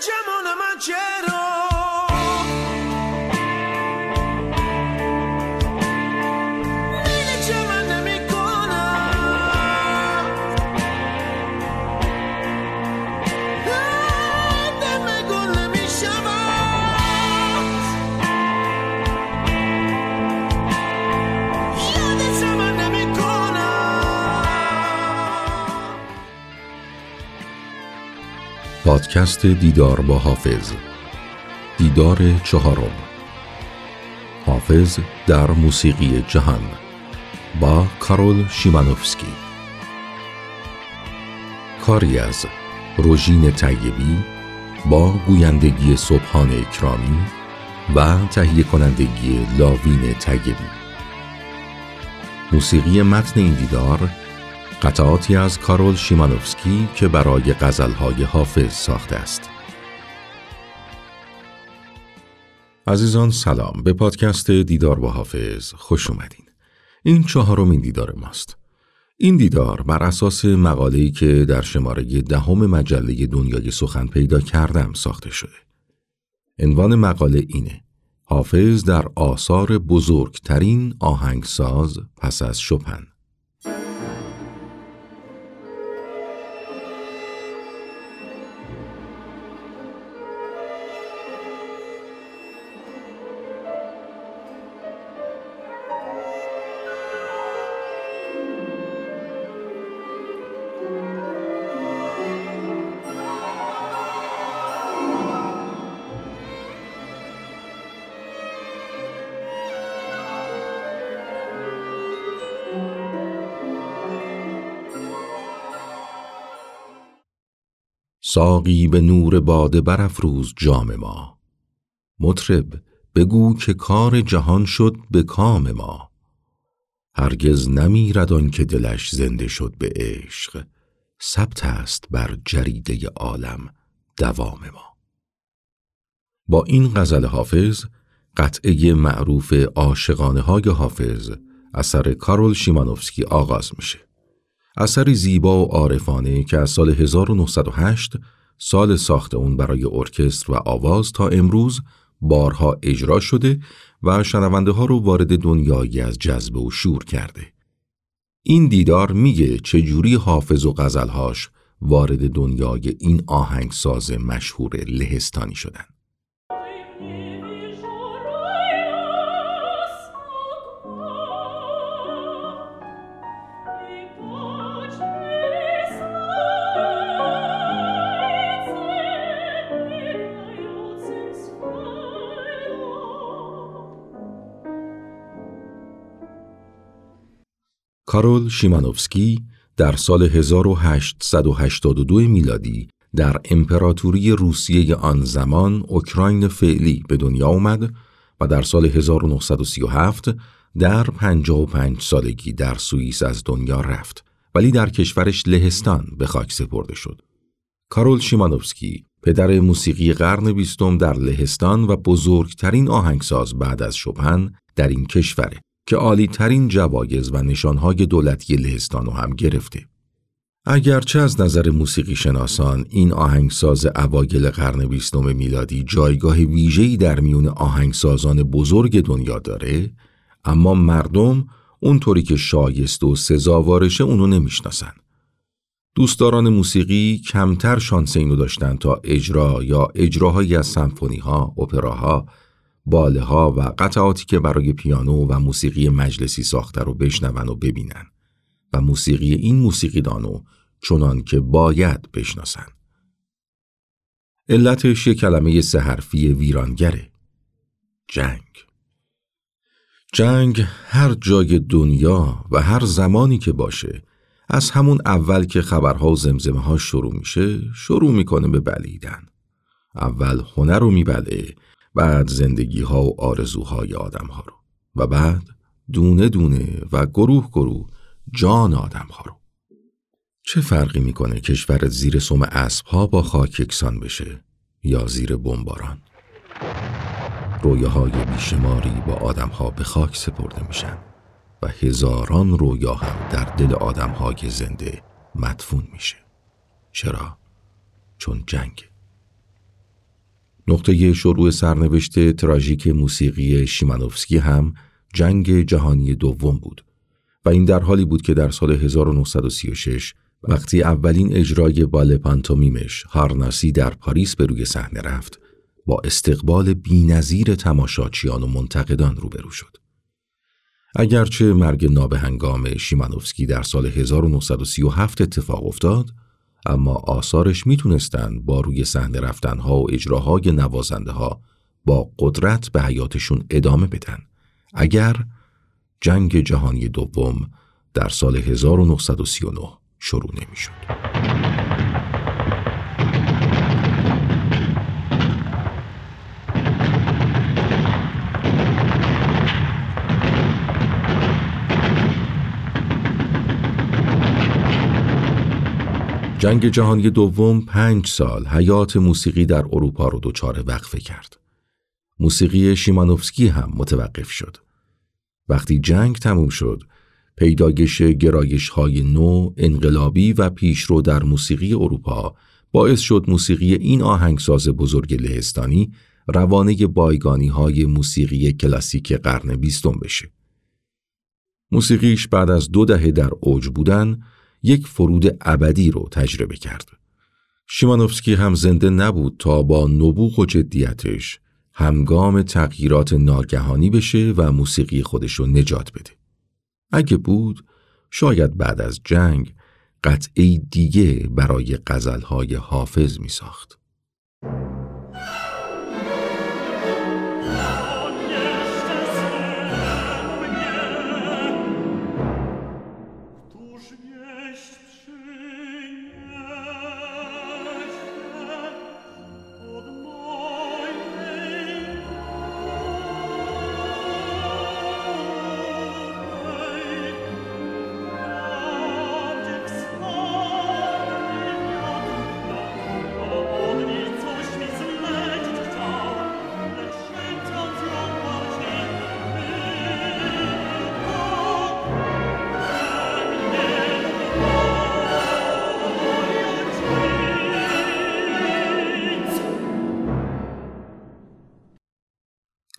جمال من چرا پادکست دیدار با حافظ. دیدار چهارم. حافظ در موسیقی جهان با کارول شیمانوفسکی. کاری از روژین طیبی با گویندگی صبحان اکرامی و تهیه کنندگی لاوین طیبی. موسیقی متن این دیدار قطعاتی از کارول شیمانوفسکی که برای غزلهای حافظ ساخته است. عزیزان سلام به پادکست دیدار با حافظ خوش اومدین. این چهارمین دیدار ماست. این دیدار بر اساس مقاله‌ای که در شماره دهم مجله دنیای سخن پیدا کردم ساخته شده. عنوان مقاله اینه: حافظ در آثار بزرگترین آهنگساز پس از شپن. ساقی به نور باده برافروز جام ما. مطرب بگو که کار جهان شد به کام ما. هرگز نمیرد آن که دلش زنده شد به عشق. ثبت است بر جریده عالم دوام ما. با این غزل حافظ قطعه معروف عاشقانه های حافظ اثر کارول شیمانوفسکی آغاز میشه. اثری زیبا و عارفانه که از سال 1908 سال ساخت اون برای ارکستر و آواز تا امروز بارها اجرا شده و شنونده ها رو وارد دنیایی از جذبه و شور کرده. این دیدار میگه چجوری حافظ و غزلهاش وارد دنیای این آهنگساز مشهور لهستانی شدن. کارول شیمانوفسکی در سال 1882 میلادی در امپراتوری روسیه آن زمان اوکراین فعلی به دنیا آمد و در سال 1937 در 55 سالگی در سوئیس از دنیا رفت ولی در کشورش لهستان به خاک سپرده شد. کارول شیمانوفسکی پدر موسیقی قرن بیستم در لهستان و بزرگترین آهنگساز بعد از شپن در این کشوره که عالی ترین جوایز و نشانهای دولتی لهستان رو هم گرفته. اگرچه از نظر موسیقی شناسان این آهنگساز اوایل قرن بیستم میلادی جایگاه ویژه‌ای در میون آهنگسازان بزرگ دنیا داره، اما مردم اونطوری که شایست و سزاوارشه اونو نمی‌شناسن. دوستداران موسیقی کمتر شانس اینو داشتن تا اجرا یا اجراهایی از سمفونی ها، اپراها باله ها و قطعاتی که برای پیانو و موسیقی مجلسی ساخته رو بشنون و ببینن و موسیقی این موسیقیدانو چنان که باید بشناسن. علتش یک کلمه سه حرفی ویرانگره. جنگ. جنگ هر جای دنیا و هر زمانی که باشه از همون اول که خبرها و زمزمه ها شروع میشه شروع می‌کنه به بلیدن. اول هنر رو میبله بعد زندگی ها و آرزوهای آدم ها رو. و بعد دونه دونه و گروه گروه جان آدم ها رو. چه فرقی می‌کنه کشور زیر سم اسب ها با خاک یکسان بشه یا زیر بمباران؟ رویاهای بیشماری با آدم ها به خاک سپرده میشن و هزاران رویا هم در دل آدم های زنده مدفون میشه. چرا؟ چون جنگ. نقطه شروع سرنوشت تراژیک موسیقی شیمانوفسکی هم جنگ جهانی دوم بود و این در حالی بود که در سال 1936 وقتی اولین اجرای بال پانتومیمش هارناسی در پاریس به روی صحنه رفت با استقبال بینظیر تماشاچیان و منتقدان روبرو شد. اگرچه مرگ نابهنگام شیمانوفسکی در سال 1937 اتفاق افتاد، اما آثارش می‌تونستند با روی صحنه رفتنها و اجراهای نوازنده ها با قدرت به حیاتشون ادامه بدن. اگر جنگ جهانی دوم در سال 1939 شروع نمی‌شد. جنگ جهانی دوم پنج سال حیات موسیقی در اروپا رو دچار وقفه کرد. موسیقی شیمانوفسکی هم متوقف شد. وقتی جنگ تموم شد، پیدایش گرایش های نو، انقلابی و پیشرو در موسیقی اروپا باعث شد موسیقی این آهنگساز بزرگ لهستانی روانه بایگانی های موسیقی کلاسیک قرن بیستم بشه. موسیقیش بعد از دو دهه در اوج بودن یک فرود ابدی رو تجربه کرد. شیمانوفسکی هم زنده نبود تا با نبوغ و جدیتش همگام تغییرات ناگهانی بشه و موسیقی خودش رو نجات بده. اگه بود، شاید بعد از جنگ قطعی دیگه برای قزلهای حافظ می ساخت.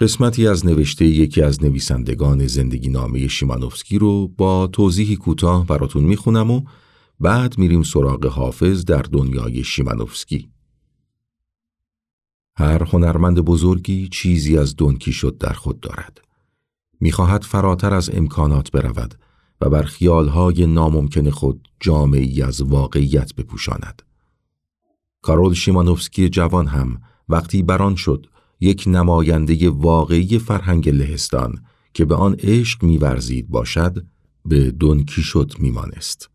قسمتی از نوشته یکی از نویسندگان زندگی نامه شیمانوفسکی رو با توضیحی کوتاه براتون می‌خونم و بعد میریم سراغ حافظ در دنیای شیمانوفسکی. هر هنرمند بزرگی چیزی از دونکی شد در خود دارد. می‌خواهد فراتر از امکانات برود و بر خیالهای ناممکن خود جامعی از واقعیت بپوشاند. کارول شیمانوفسکی جوان هم وقتی بران شد یک نماینده واقعی فرهنگ لهستان که به آن عشق میورزید باشد به دونکیشوت میمانست.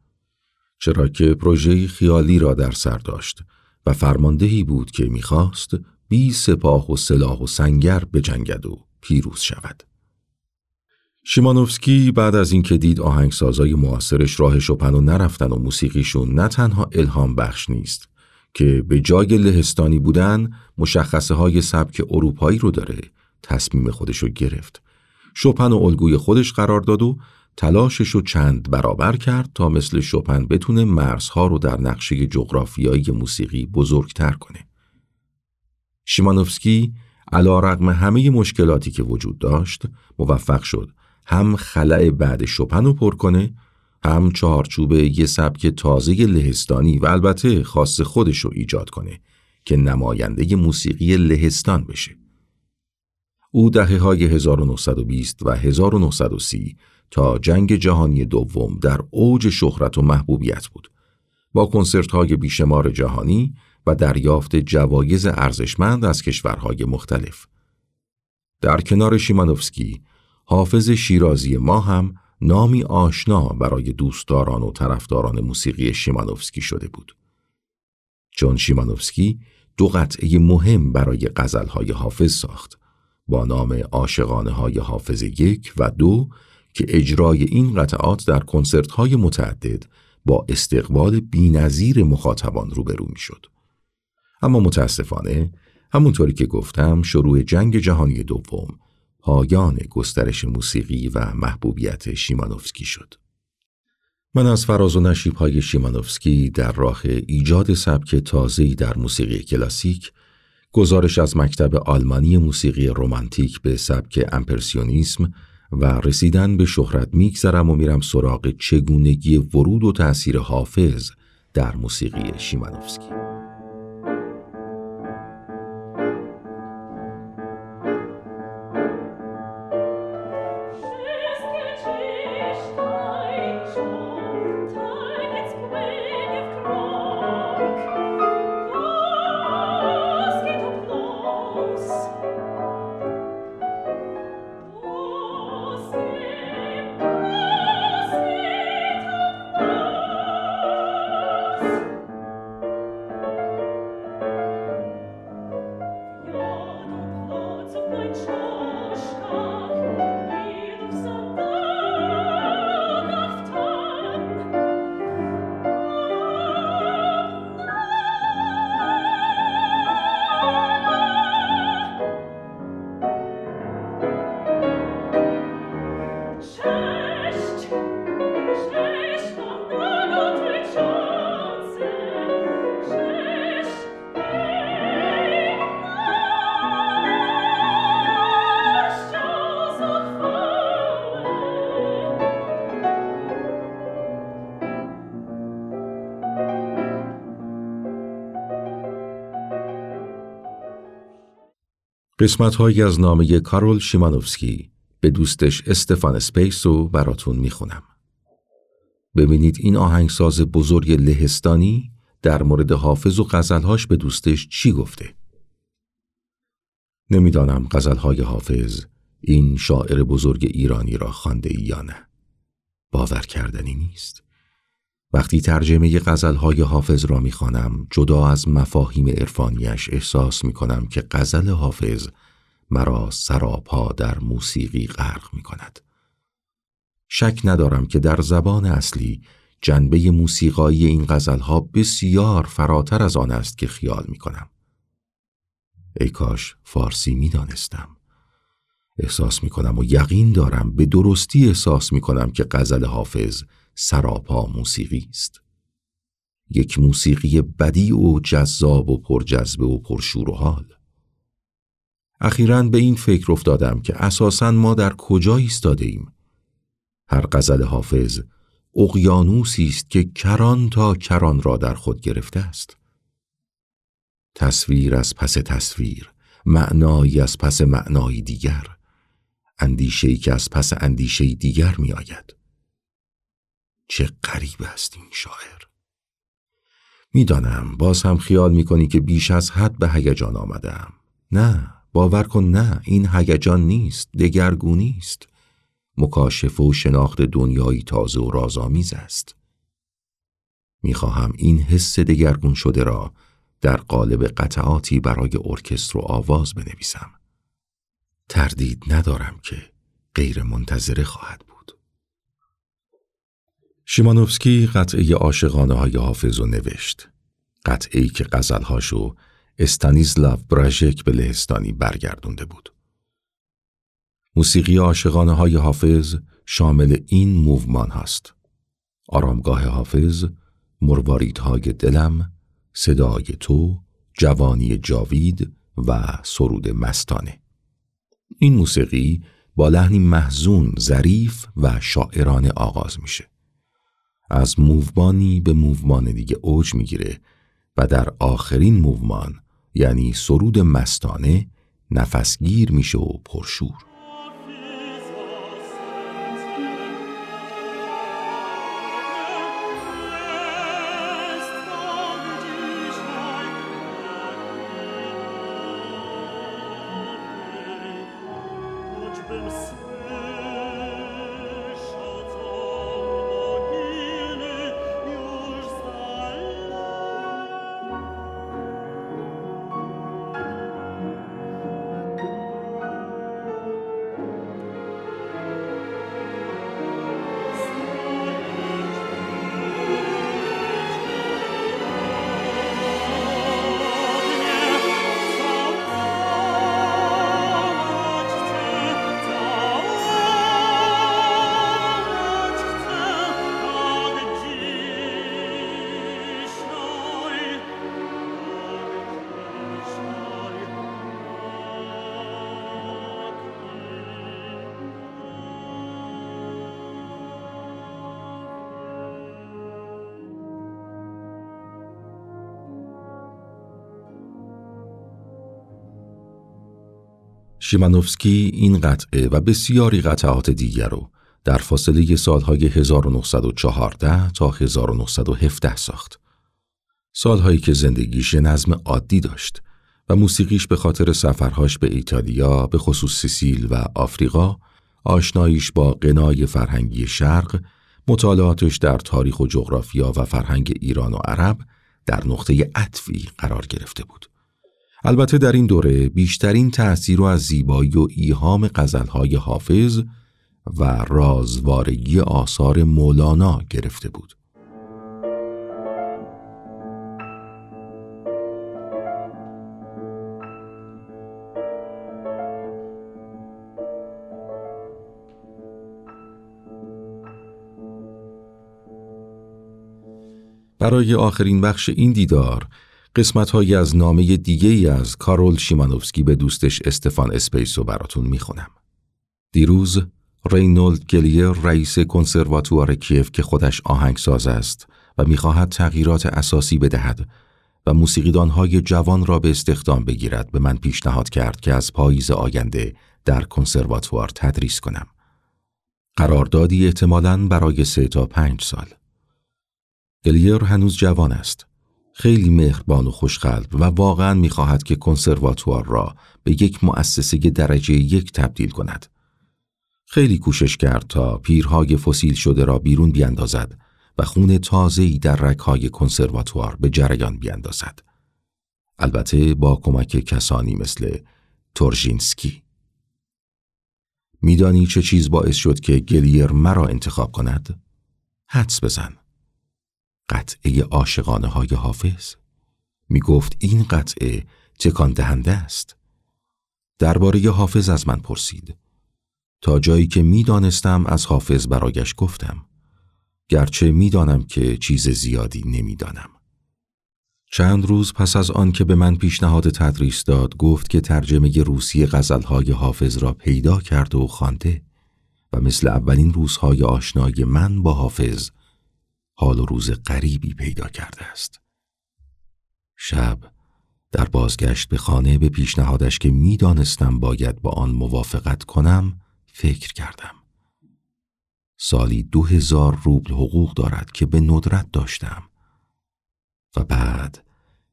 چرا که پروژه خیالی را در سر داشت و فرماندهی بود که می‌خواست بی سپاه و سلاح و سنگر بجنگد و پیروز شود. شیمانوفسکی بعد از اینکه دید آهنگسازای معاصرش راه شپن و نرفتن و موسیقیشون نه تنها الهام بخش نیست که به جای لهستانی بودن مشخصه های سبک اروپایی رو داره تصمیم خودش رو گرفت. شپن و الگوی خودش قرار داد و تلاشش رو چند برابر کرد تا مثل شپن بتونه مرزها رو در نقشه جغرافیایی موسیقی بزرگتر کنه. شیمانوفسکی علا رقم همه مشکلاتی که وجود داشت موفق شد هم خلع بعد شپن رو پر کنه هم چهارچوب یه سبک تازه لهستانی و البته خاص خودش رو ایجاد کنه که نماینده موسیقی لهستان بشه. او دهه های 1920 و 1930 تا جنگ جهانی دوم در اوج شهرت و محبوبیت بود. با کنسرت های بیشمار جهانی و دریافت جوایز ارزشمند از کشورهای مختلف. در کنار شیمانوفسکی، حافظ شیرازی ما هم نامی آشنا برای دوستداران و طرفداران موسیقی شیمانوفسکی شده بود. چون شیمانوفسکی دو قطعه مهم برای غزلهای حافظ ساخت با نام عاشقانه های حافظ یک و دو که اجرای این قطعات در کنسرت های متعدد با استقبال بینظیر مخاطبان روبرو می شد. اما متاسفانه همونطوری که گفتم شروع جنگ جهانی دوم پایان گسترش موسیقی و محبوبیت شیمانوفسکی شد. من از فراز و نشیب های شیمانوفسکی در راه ایجاد سبک تازه‌ای در موسیقی کلاسیک گزارش از مکتب آلمانی موسیقی رومانتیک به سبک امپرسیونیسم و رسیدن به شهرت میگذرم و میرم سراغ چگونگی ورود و تأثیر حافظ در موسیقی شیمانوفسکی. قسمت از نامه کارول شیمانوفسکی به دوستش استفان سپیس رو براتون می‌خونم. ببینید این آهنگساز بزرگ لهستانی در مورد حافظ و غزلهاش به دوستش چی گفته. نمی‌دانم غزلهای حافظ این شاعر بزرگ ایرانی را خانده ای یا نه. باور کردنی نیست. وقتی ترجمه غزلهای حافظ را می‌خوانم جدا از مفاهیم عرفانیش احساس می‌کنم که غزل حافظ مرا سراپا در موسیقی غرق می کند. شک ندارم که در زبان اصلی جنبه موسیقایی این غزلها بسیار فراتر از آن است که خیال می کنم. ای کاش فارسی می دانستم. احساس می کنم و یقین دارم به درستی احساس می کنم که غزل حافظ سراپا موسیقی است. یک موسیقی بدی و جذاب و پرجذبه و پرشور و حال. اخیرا به این فکر افتادم که اساسا ما در کجا ایستاده ایم. هر غزل حافظ اقیانوسی است که کران تا کران را در خود گرفته است. تصویر از پس تصویر، معنایی از پس معنایی دیگر، اندیشه‌ای که از پس اندیشه دیگر می آید. چه غریب است این شاعر. می‌دانم باز هم خیال می کنی که بیش از حد به هیجان آمدم. نه باور کن نه این هیجان نیست دگرگونی است مکاشفه و شناخت دنیایی تازه و رازآمیز است می‌خواهم این حس دگرگون شده را در قالب قطعاتی برای ارکستر و آواز بنویسم تردید ندارم که غیر منتظره خواهد بود شیمانوفسکی قطعه عاشقانه های حافظ و نوشت قطعه که غزلهاشو استانیزلاو براژک به لهستانی برگردونده بود. موسیقی عاشقانه های حافظ شامل این موومان هست. آرامگاه حافظ، مرواریدهای دلم، صدای تو، جوانی جاوید و سرود مستانه. این موسیقی با لحنی محزون، ظریف و شاعرانه آغاز میشه. از موومانی به موومان دیگه اوج می‌گیره و در آخرین موومان یعنی سرود مستانه نفسگیر میشه و پرشور. شیمانوفسکی این قطعه و بسیاری قطعات دیگر رو در فاصله سالهای 1914 تا 1917 ساخت. سالهایی که زندگیش نظم عادی داشت و موسیقیش به خاطر سفرهاش به ایتالیا به خصوص سیسیل و آفریقا آشناییش با قنای فرهنگی شرق مطالعاتش در تاریخ و جغرافیا و فرهنگ ایران و عرب در نقطه عطفی قرار گرفته بود. البته در این دوره بیشترین تأثیر رو از زیبایی و ایهام غزلهای حافظ و رازوارگی آثار مولانا گرفته بود. برای آخرین بخش این دیدار قسمت های از نامه دیگه ای از کارول شیمانوفسکی به دوستش استفان اسپیسو براتون می‌خونم. دیروز رینولد گلیر رئیس کنسرواتوار کیف که خودش آهنگساز است و می‌خواهد تغییرات اساسی بدهد و های جوان را به استخدام بگیرد به من پیشنهاد کرد که از پاییز آینده در کنسرواتوار تدریس کنم. قراردادی احتمالاً برای سه تا پنج سال. گلیر هنوز جوان است. خیلی مهربان و خوشقلب و واقعا می‌خواهد که کنسرواتوار را به یک مؤسسه درجه یک تبدیل کند. خیلی کوشش کرد تا پیرهای فسیل شده را بیرون بیاندازد و خون تازه‌ای در رکهای کنسرواتوار به جریان بیاندازد. البته با کمک کسانی مثل تورژینسکی. میدانی چه چیز باعث شد که گلیر مرا انتخاب کند؟ حدس بزن. قطعه عاشقانه های حافظ. می گفت این قطعه تکان دهنده است. درباره حافظ از من پرسید. تا جایی که می‌دانستم از حافظ برایش گفتم. گرچه می‌دانم که چیز زیادی نمی‌دانم. چند روز پس از آن که به من پیشنهاد تدریس داد گفت که ترجمه روسی غزلهای حافظ را پیدا کرد و خوانده و مثل اولین روزهای آشنایی من با حافظ حال و روز غریبی پیدا کرده است. شب در بازگشت به خانه به پیشنهادش که می‌دانستم باید با آن موافقت کنم فکر کردم. سالی دو هزار روبل حقوق دارد که به ندرت داشتم و بعد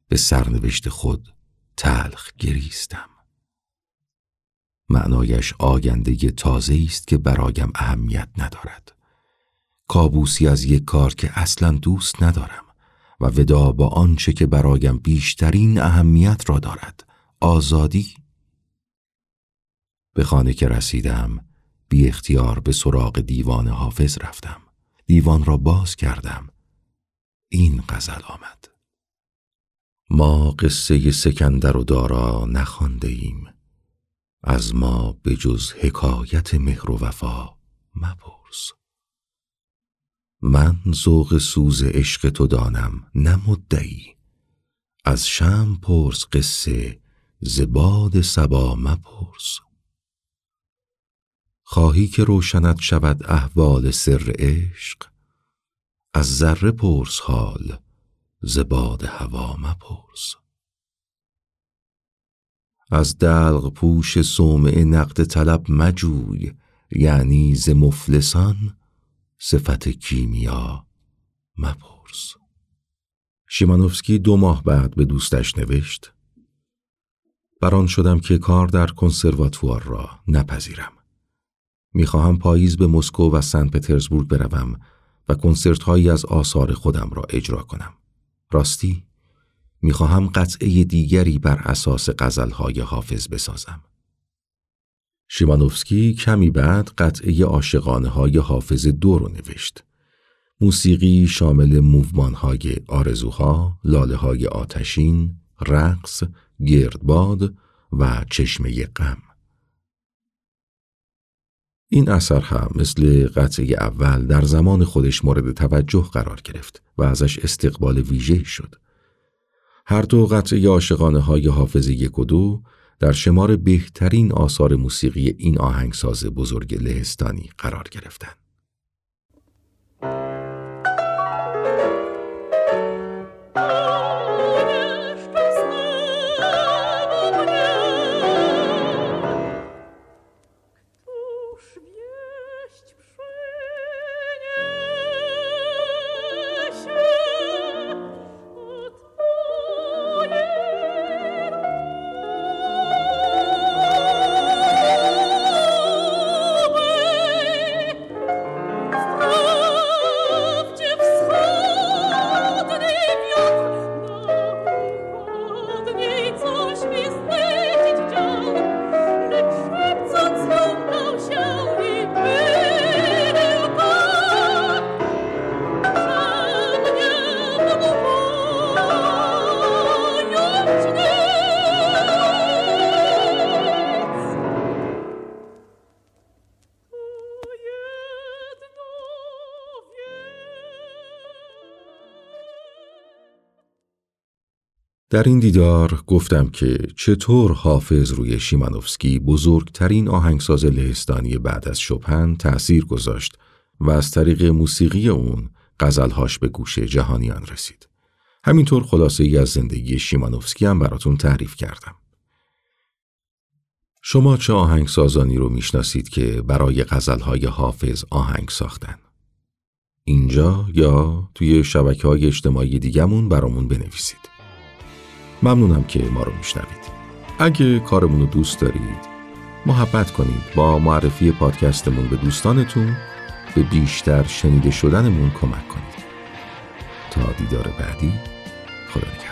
به سرنوشت خود تلخ گریستم. معنایش آینده تازه است که برایم اهمیت ندارد. کابوسی از یک کار که اصلا دوست ندارم و ودا با آنچه که برایم بیشترین اهمیت را دارد. آزادی؟ به خانه که رسیدم بی اختیار به سراغ دیوان حافظ رفتم. دیوان را باز کردم. این غزل آمد. ما قصه سکندر و دارا نخوانده ایم. از ما به جز حکایت مهر و وفا مپرس. من ذوق سوز عشق تو دانم نه مدعی. از شم پرس قصه زباد سبا مپرس. خواهی که روشنت شود احوال سر عشق از ذره پرس حال زباد هوا مپرس. از دلق پوش صومعه نقد طلب مجوی یعنی ز مفلسان صفت کیمیا مپرس. شیمانوفسکی دو ماه بعد به دوستش نوشت بران شدم که کار در کنسرواتوار را نپذیرم. می‌خواهم پاییز به مسکو و سن پترزبورگ بروم و کنسرت هایی از آثار خودم را اجرا کنم. راستی می‌خواهم قطعه دیگری بر اساس های حافظ بسازم. شیمانوفسکی کمی بعد قطعه عاشقانه های حافظ دو رو نوشت. موسیقی شامل موومان های آرزوها، لاله های آتشین، رقص، گردباد و چشمه غم. این اثر هم مثل قطعه اول در زمان خودش مورد توجه قرار گرفت و ازش استقبال ویژه شد. هر دو قطعه عاشقانه های حافظ یک و دو در شمار بهترین آثار موسیقی این آهنگساز بزرگ لهستانی قرار گرفتند. در این دیدار گفتم که چطور حافظ روی شیمانوفسکی بزرگترین آهنگساز لهستانی بعد از شپن تأثیر گذاشت و از طریق موسیقی اون غزلهاش به گوش جهانیان رسید. همینطور خلاصه ای از زندگی شیمانوفسکی هم براتون تعریف کردم. شما چه آهنگسازانی رو می‌شناسید که برای غزلهای حافظ آهنگ ساختن؟ اینجا یا توی شبکه های اجتماعی دیگمون برامون بنویسید. ممنونم که ما رو میشنوید. اگه کارمون رو دوست دارید محبت کنید با معرفی پادکستمون به دوستانتون به بیشتر شنیده شدنمون کمک کنید. تا دیدار بعدی خدا